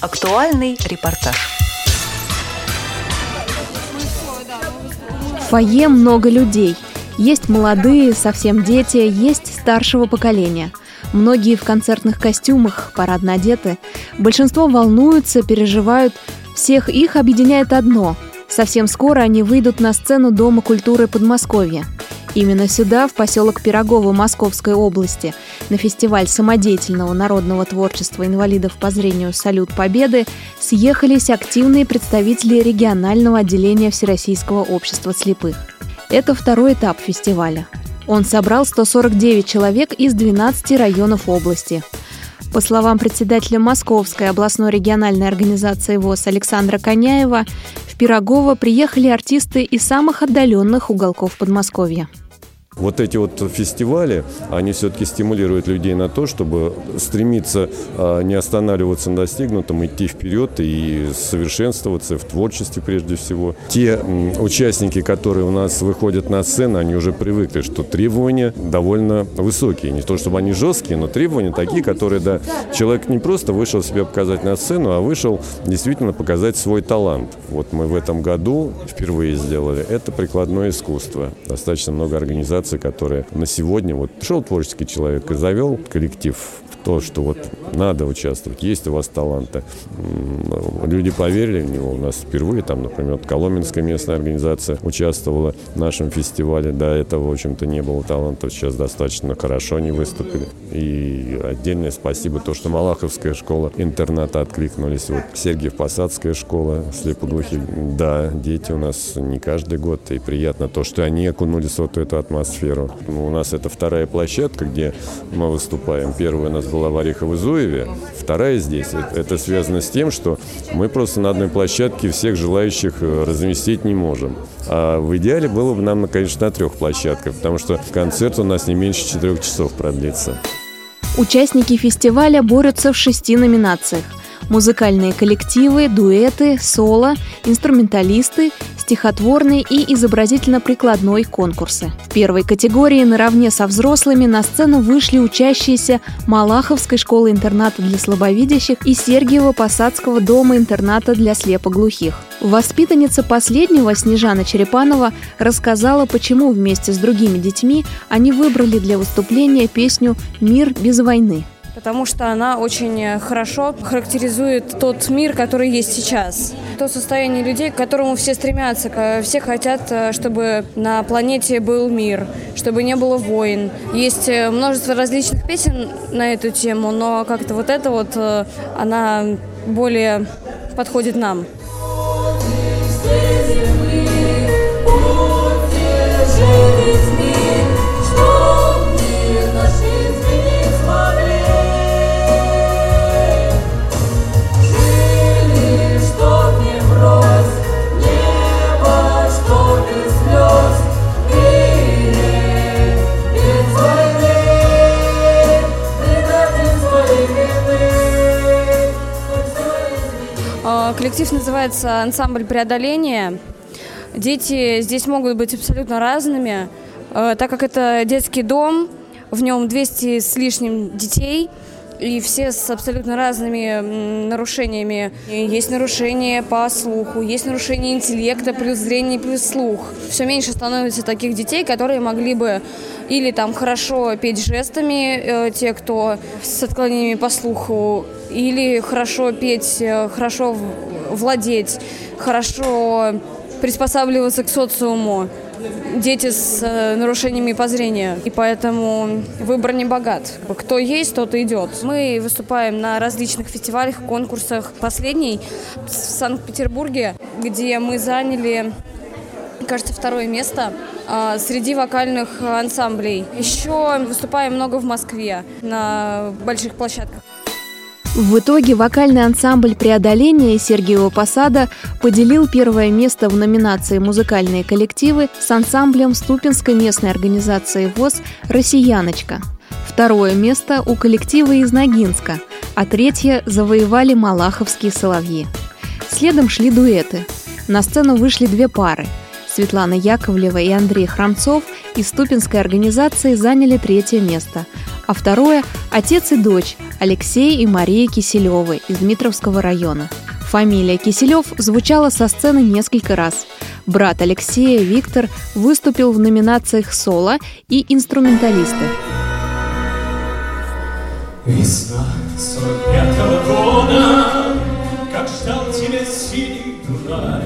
Актуальный репортаж. В фойе много людей. Есть молодые, совсем дети, есть старшего поколения. Многие в концертных костюмах, парадно одеты. Большинство волнуются, переживают. Всех их объединяет одно. Совсем скоро они выйдут на сцену Дома культуры Подмосковья. Именно сюда, в поселок Пирогово Московской области, на фестиваль самодеятельного народного творчества инвалидов по зрению «Салют Победы» съехались активные представители регионального отделения Всероссийского общества слепых. Это второй этап фестиваля. Он собрал 149 человек из 12 районов области. По словам председателя Московской областной региональной организации ВОЗ Александра Коняева, в Пирогово приехали артисты из самых отдаленных уголков Подмосковья. Вот эти вот фестивали, они все-таки стимулируют людей на то, чтобы стремиться а, не останавливаться на достигнутом, идти вперед и совершенствоваться в творчестве прежде всего. Те участники, которые у нас выходят на сцену, они уже привыкли, что требования довольно высокие. Не то, чтобы они жесткие, но требования такие, которые, да, человек не просто вышел себя показать на сцену, а вышел действительно показать свой талант. Вот мы в этом году впервые сделали. Это прикладное искусство. Достаточно много организаций организации, которая на сегодня, вот пришел творческий человек и завел коллектив то, что вот надо участвовать, есть у вас таланты. Люди поверили в него. У нас впервые там, например, Коломенская местная организация участвовала в нашем фестивале. До этого, в общем-то, не было талантов. Сейчас достаточно хорошо они выступили. И отдельное спасибо то, что Малаховская школа интерната откликнулись. Вот Сергиев-Посадская школа слепоглухих. Да, дети у нас не каждый год. И приятно то, что они окунулись в вот эту атмосферу. У нас это вторая площадка, где мы выступаем. Первая у нас была в Орехово-Зуеве, вторая здесь. Это связано с тем, что мы просто на одной площадке всех желающих э, разместить не можем. А в идеале было бы нам, конечно, на трех площадках, потому что концерт у нас не меньше четырех часов продлится. Участники фестиваля борются в шести номинациях музыкальные коллективы, дуэты, соло, инструменталисты, стихотворные и изобразительно-прикладной конкурсы. В первой категории наравне со взрослыми на сцену вышли учащиеся Малаховской школы-интерната для слабовидящих и Сергиева-Посадского дома-интерната для слепоглухих. Воспитанница последнего, Снежана Черепанова, рассказала, почему вместе с другими детьми они выбрали для выступления песню «Мир без войны» потому что она очень хорошо характеризует тот мир, который есть сейчас. То состояние людей, к которому все стремятся. Все хотят, э, чтобы на планете был мир, чтобы не было войн. Есть э, множество различных песен на эту тему, но как-то вот эта вот, э, она более подходит нам. Коллектив называется «Ансамбль преодоления». Дети здесь могут быть абсолютно разными, э, так как это детский дом, в нем 200 с лишним детей, и все с абсолютно разными нарушениями. Есть нарушения по слуху, есть нарушения интеллекта, плюс зрение, плюс слух. Все меньше становится таких детей, которые могли бы или там хорошо петь жестами, э, те, кто с отклонениями по слуху, или хорошо петь, э, хорошо владеть, хорошо приспосабливаться к социуму. Дети с э, нарушениями по зрению. И поэтому выбор не богат. Кто есть, тот идет. Мы выступаем на различных фестивалях, конкурсах. Последний в Санкт-Петербурге, где мы заняли кажется, второе место а, среди вокальных ансамблей. Еще выступаем много в Москве на больших площадках. В итоге вокальный ансамбль «Преодоление» Сергеева Посада поделил первое место в номинации «Музыкальные коллективы» с ансамблем Ступинской местной организации ВОЗ «Россияночка». Второе место у коллектива из Ногинска, а третье завоевали малаховские соловьи. Следом шли дуэты. На сцену вышли две пары – Светлана Яковлева и Андрей Храмцов из Ступинской организации заняли третье место, а второе – отец и дочь Алексей и Мария Киселевы из Дмитровского района. Фамилия Киселев звучала со сцены несколько раз. Брат Алексея, Виктор, выступил в номинациях «Соло» и «Инструменталисты». Весна 45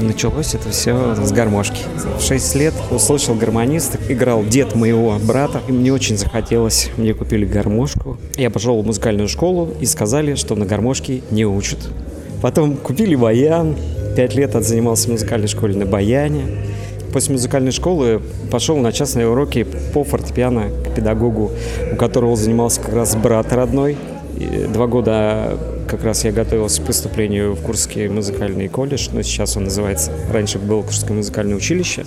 Началось это все с гармошки. В 6 лет услышал гармонист, играл дед моего брата, и мне очень захотелось. Мне купили гармошку. Я пошел в музыкальную школу и сказали, что на гармошке не учат. Потом купили баян. Пять лет отзанимался в музыкальной школе на баяне. После музыкальной школы пошел на частные уроки по фортепиано к педагогу, у которого занимался как раз брат родной. И два года как раз я готовился к поступлению в Курский музыкальный колледж, но сейчас он называется, раньше был Курское музыкальное училище.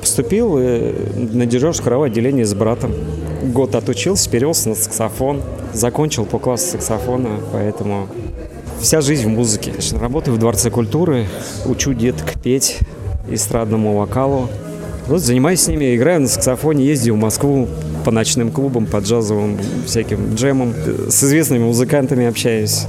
Поступил на дирижерское отделение с братом. Год отучился, перевелся на саксофон, закончил по классу саксофона, поэтому Вся жизнь в музыке. Работаю в Дворце культуры, учу деток петь эстрадному вокалу. Вот занимаюсь с ними, играю на саксофоне, ездил в Москву по ночным клубам, по джазовым всяким джемам. С известными музыкантами общаюсь.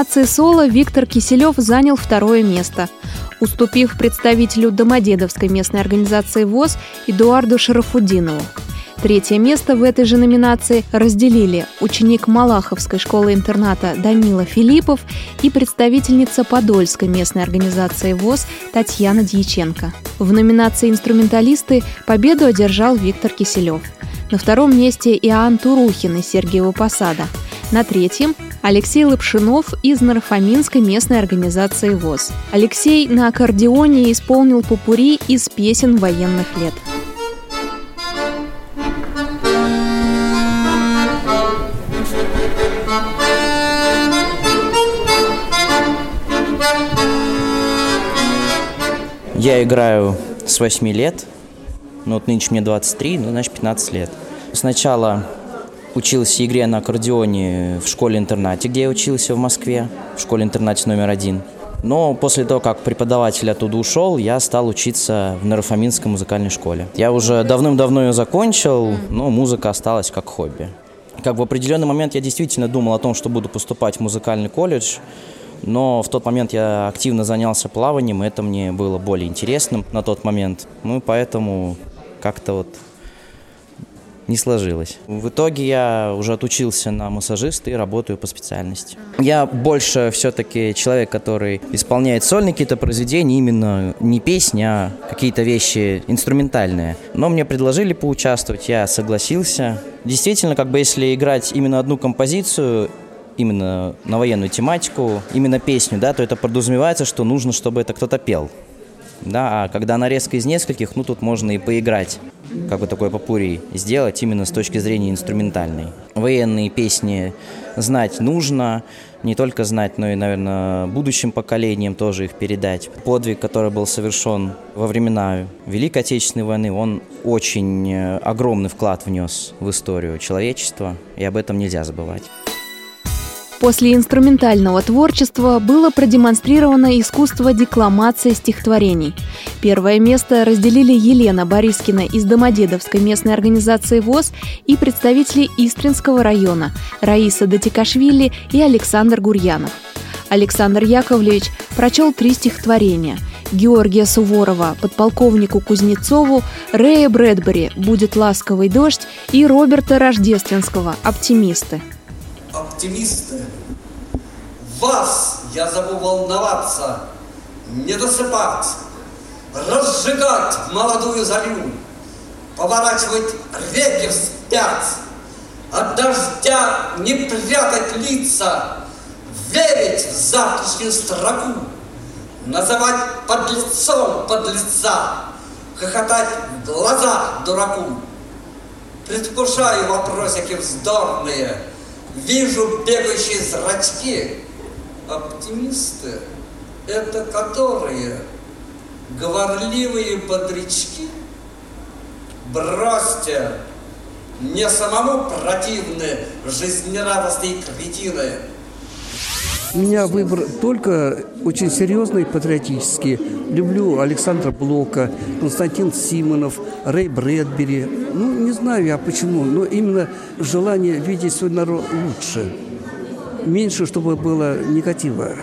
Номинации «Соло» Виктор Киселев занял второе место, уступив представителю Домодедовской местной организации ВОЗ Эдуарду Шарафудинову. Третье место в этой же номинации разделили ученик Малаховской школы-интерната Данила Филиппов и представительница Подольской местной организации ВОЗ Татьяна Дьяченко. В номинации «Инструменталисты» победу одержал Виктор Киселев. На втором месте Иоанн Турухин из Сергиева Посада – на третьем – Алексей Лапшинов из Нарафаминской местной организации ВОЗ. Алексей на аккордеоне исполнил попури из песен военных лет. Я играю с 8 лет, ну вот нынче мне 23, ну значит 15 лет. Сначала учился игре на аккордеоне в школе-интернате, где я учился в Москве, в школе-интернате номер один. Но после того, как преподаватель оттуда ушел, я стал учиться в Нарафаминской музыкальной школе. Я уже давным-давно ее закончил, но музыка осталась как хобби. Как в определенный момент я действительно думал о том, что буду поступать в музыкальный колледж, но в тот момент я активно занялся плаванием, и это мне было более интересным на тот момент. Ну и поэтому как-то вот не сложилось. В итоге я уже отучился на массажиста и работаю по специальности. Я больше все-таки человек, который исполняет сольные какие-то произведения, именно не песни, а какие-то вещи инструментальные. Но мне предложили поучаствовать, я согласился. Действительно, как бы если играть именно одну композицию, именно на военную тематику, именно песню, да, то это подразумевается, что нужно, чтобы это кто-то пел. Да, а когда нарезка из нескольких, ну тут можно и поиграть как бы такой попурий сделать именно с точки зрения инструментальной. Военные песни знать нужно, не только знать, но и, наверное, будущим поколениям тоже их передать. Подвиг, который был совершен во времена Великой Отечественной войны, он очень э, огромный вклад внес в историю человечества, и об этом нельзя забывать. После инструментального творчества было продемонстрировано искусство декламации стихотворений. Первое место разделили Елена Борискина из Домодедовской местной организации ВОЗ и представители Истринского района Раиса Датикашвили и Александр Гурьянов. Александр Яковлевич прочел три стихотворения – Георгия Суворова, подполковнику Кузнецову, Рэя Брэдбери «Будет ласковый дождь» и Роберта Рождественского «Оптимисты» оптимисты. Вас я зову волноваться, не досыпать, разжигать молодую зарю, поворачивать реки вспять, от дождя не прятать лица, верить в завтрашнюю строку, называть подлецом подлеца, хохотать в глаза дураку. Предвкушаю вопросики вздорные, Вижу бегающие зрачки. Оптимисты – это которые говорливые бодрячки, бросьте, мне самому противны жизнерадостные кретины. Меня выбор только очень серьезный, патриотический. Люблю Александра Блока, Константин Симонов, Рэй Брэдбери. Ну, не знаю я почему, но именно желание видеть свой народ лучше. Меньше, чтобы было негатива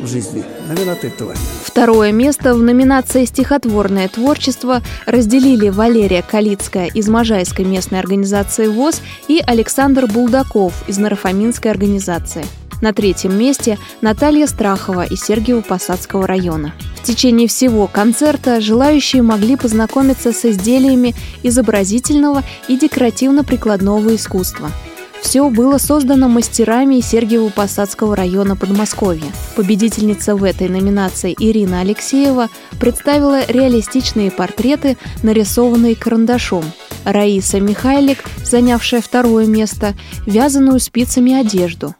в жизни. Наверное, от этого. Второе место в номинации «Стихотворное творчество» разделили Валерия Калицкая из Можайской местной организации ВОЗ и Александр Булдаков из Нарафаминской организации. На третьем месте Наталья Страхова из Сергиево-Посадского района. В течение всего концерта желающие могли познакомиться с изделиями изобразительного и декоративно-прикладного искусства – все было создано мастерами Сергиево-Посадского района Подмосковья. Победительница в этой номинации Ирина Алексеева представила реалистичные портреты, нарисованные карандашом. Раиса Михайлик, занявшая второе место, вязаную спицами одежду.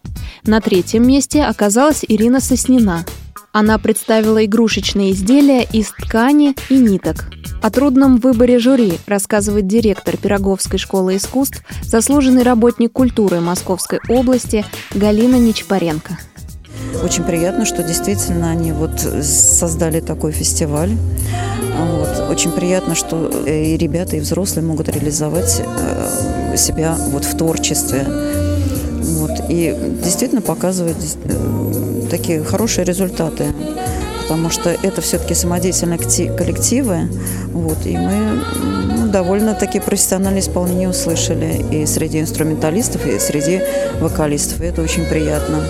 На третьем месте оказалась Ирина Соснина. Она представила игрушечные изделия из ткани и ниток. О трудном выборе жюри рассказывает директор Пироговской школы искусств, заслуженный работник культуры Московской области Галина Нечпаренко. Очень приятно, что действительно они вот создали такой фестиваль. Вот. Очень приятно, что и ребята, и взрослые могут реализовать э, себя вот в творчестве. И действительно показывают э, такие хорошие результаты потому что это все-таки самодеятельные коллективы, вот, и мы ну, довольно-таки профессиональное исполнение услышали и среди инструменталистов, и среди вокалистов, и это очень приятно.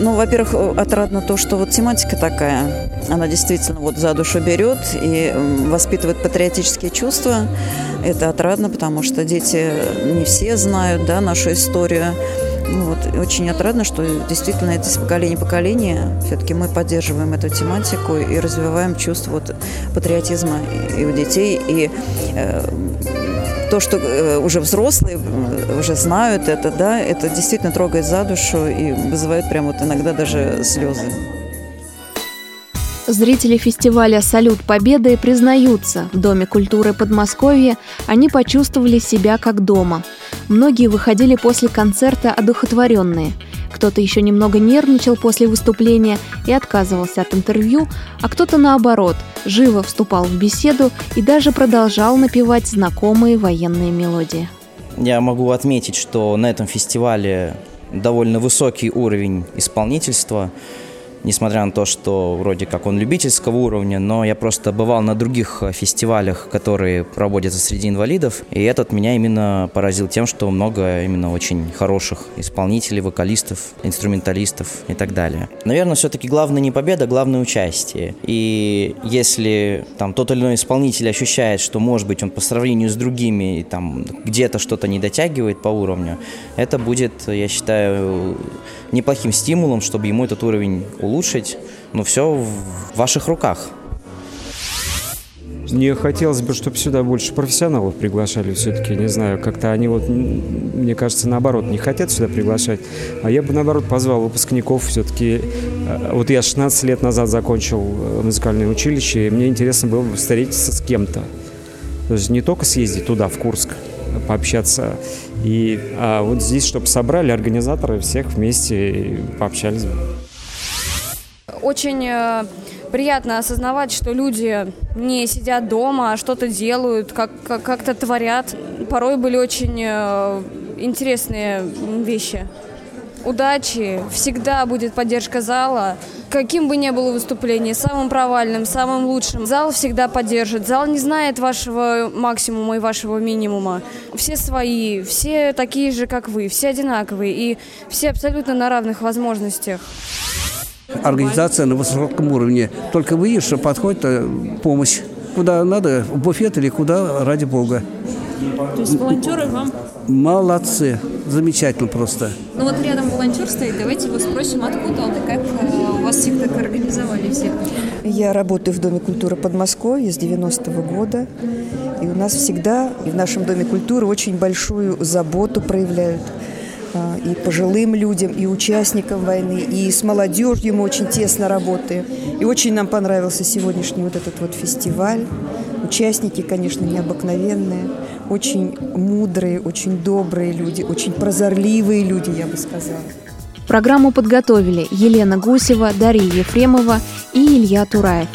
Ну, во-первых, отрадно то, что вот тематика такая, она действительно вот за душу берет и воспитывает патриотические чувства. Это отрадно, потому что дети не все знают, да, нашу историю. Ну, вот, очень отрадно, что действительно это из поколения в поколение все-таки мы поддерживаем эту тематику и развиваем чувство вот, патриотизма и у детей. И э, то, что э, уже взрослые уже знают это, да, это действительно трогает за душу и вызывает прям вот иногда даже слезы. Зрители фестиваля «Салют Победы» признаются, в Доме культуры Подмосковья они почувствовали себя как дома. Многие выходили после концерта одухотворенные. Кто-то еще немного нервничал после выступления и отказывался от интервью, а кто-то наоборот, живо вступал в беседу и даже продолжал напевать знакомые военные мелодии. Я могу отметить, что на этом фестивале довольно высокий уровень исполнительства – несмотря на то, что вроде как он любительского уровня, но я просто бывал на других э, фестивалях, которые проводятся среди инвалидов, и этот меня именно поразил тем, что много именно очень хороших исполнителей, вокалистов, инструменталистов и так далее. Наверное, все-таки главное не победа, главное участие. И если там тот или иной исполнитель ощущает, что, может быть, он по сравнению с другими там где-то что-то не дотягивает по уровню, это будет, я считаю, неплохим стимулом, чтобы ему этот уровень улучшить. Но все в ваших руках. Мне хотелось бы, чтобы сюда больше профессионалов приглашали все-таки. Не знаю, как-то они вот, мне кажется, наоборот, не хотят сюда приглашать. А я бы, наоборот, позвал выпускников все-таки. Э, вот я 16 лет назад закончил э, музыкальное училище, и мне интересно было бы встретиться с кем-то. То есть не только съездить туда, в Курск, пообщаться. И а вот здесь, чтобы собрали организаторы всех вместе и пообщались. Очень э, приятно осознавать, что люди не сидят дома, а что-то делают, как, как, как-то творят. Порой были очень э, интересные вещи удачи, всегда будет поддержка зала. Каким бы ни было выступление, самым провальным, самым лучшим, зал всегда поддержит. Зал не знает вашего максимума и вашего минимума. Все свои, все такие же, как вы, все одинаковые и все абсолютно на равных возможностях. Организация на высоком уровне. Только вы видишь, что подходит э, помощь. Куда надо, в буфет или куда, ради бога. То есть волонтеры вам Молодцы. Замечательно просто. Ну вот рядом волонтер стоит. Давайте его спросим, откуда он и как э, у вас всех так организовали всех. Я работаю в Доме культуры Подмосковья с 90-го года. И у нас всегда и в нашем Доме культуры очень большую заботу проявляют и пожилым людям, и участникам войны, и с молодежью мы очень тесно работаем. И очень нам понравился сегодняшний вот этот вот фестиваль. Участники, конечно, необыкновенные, очень мудрые, очень добрые люди, очень прозорливые люди, я бы сказала. Программу подготовили Елена Гусева, Дарья Ефремова и Илья Тураев.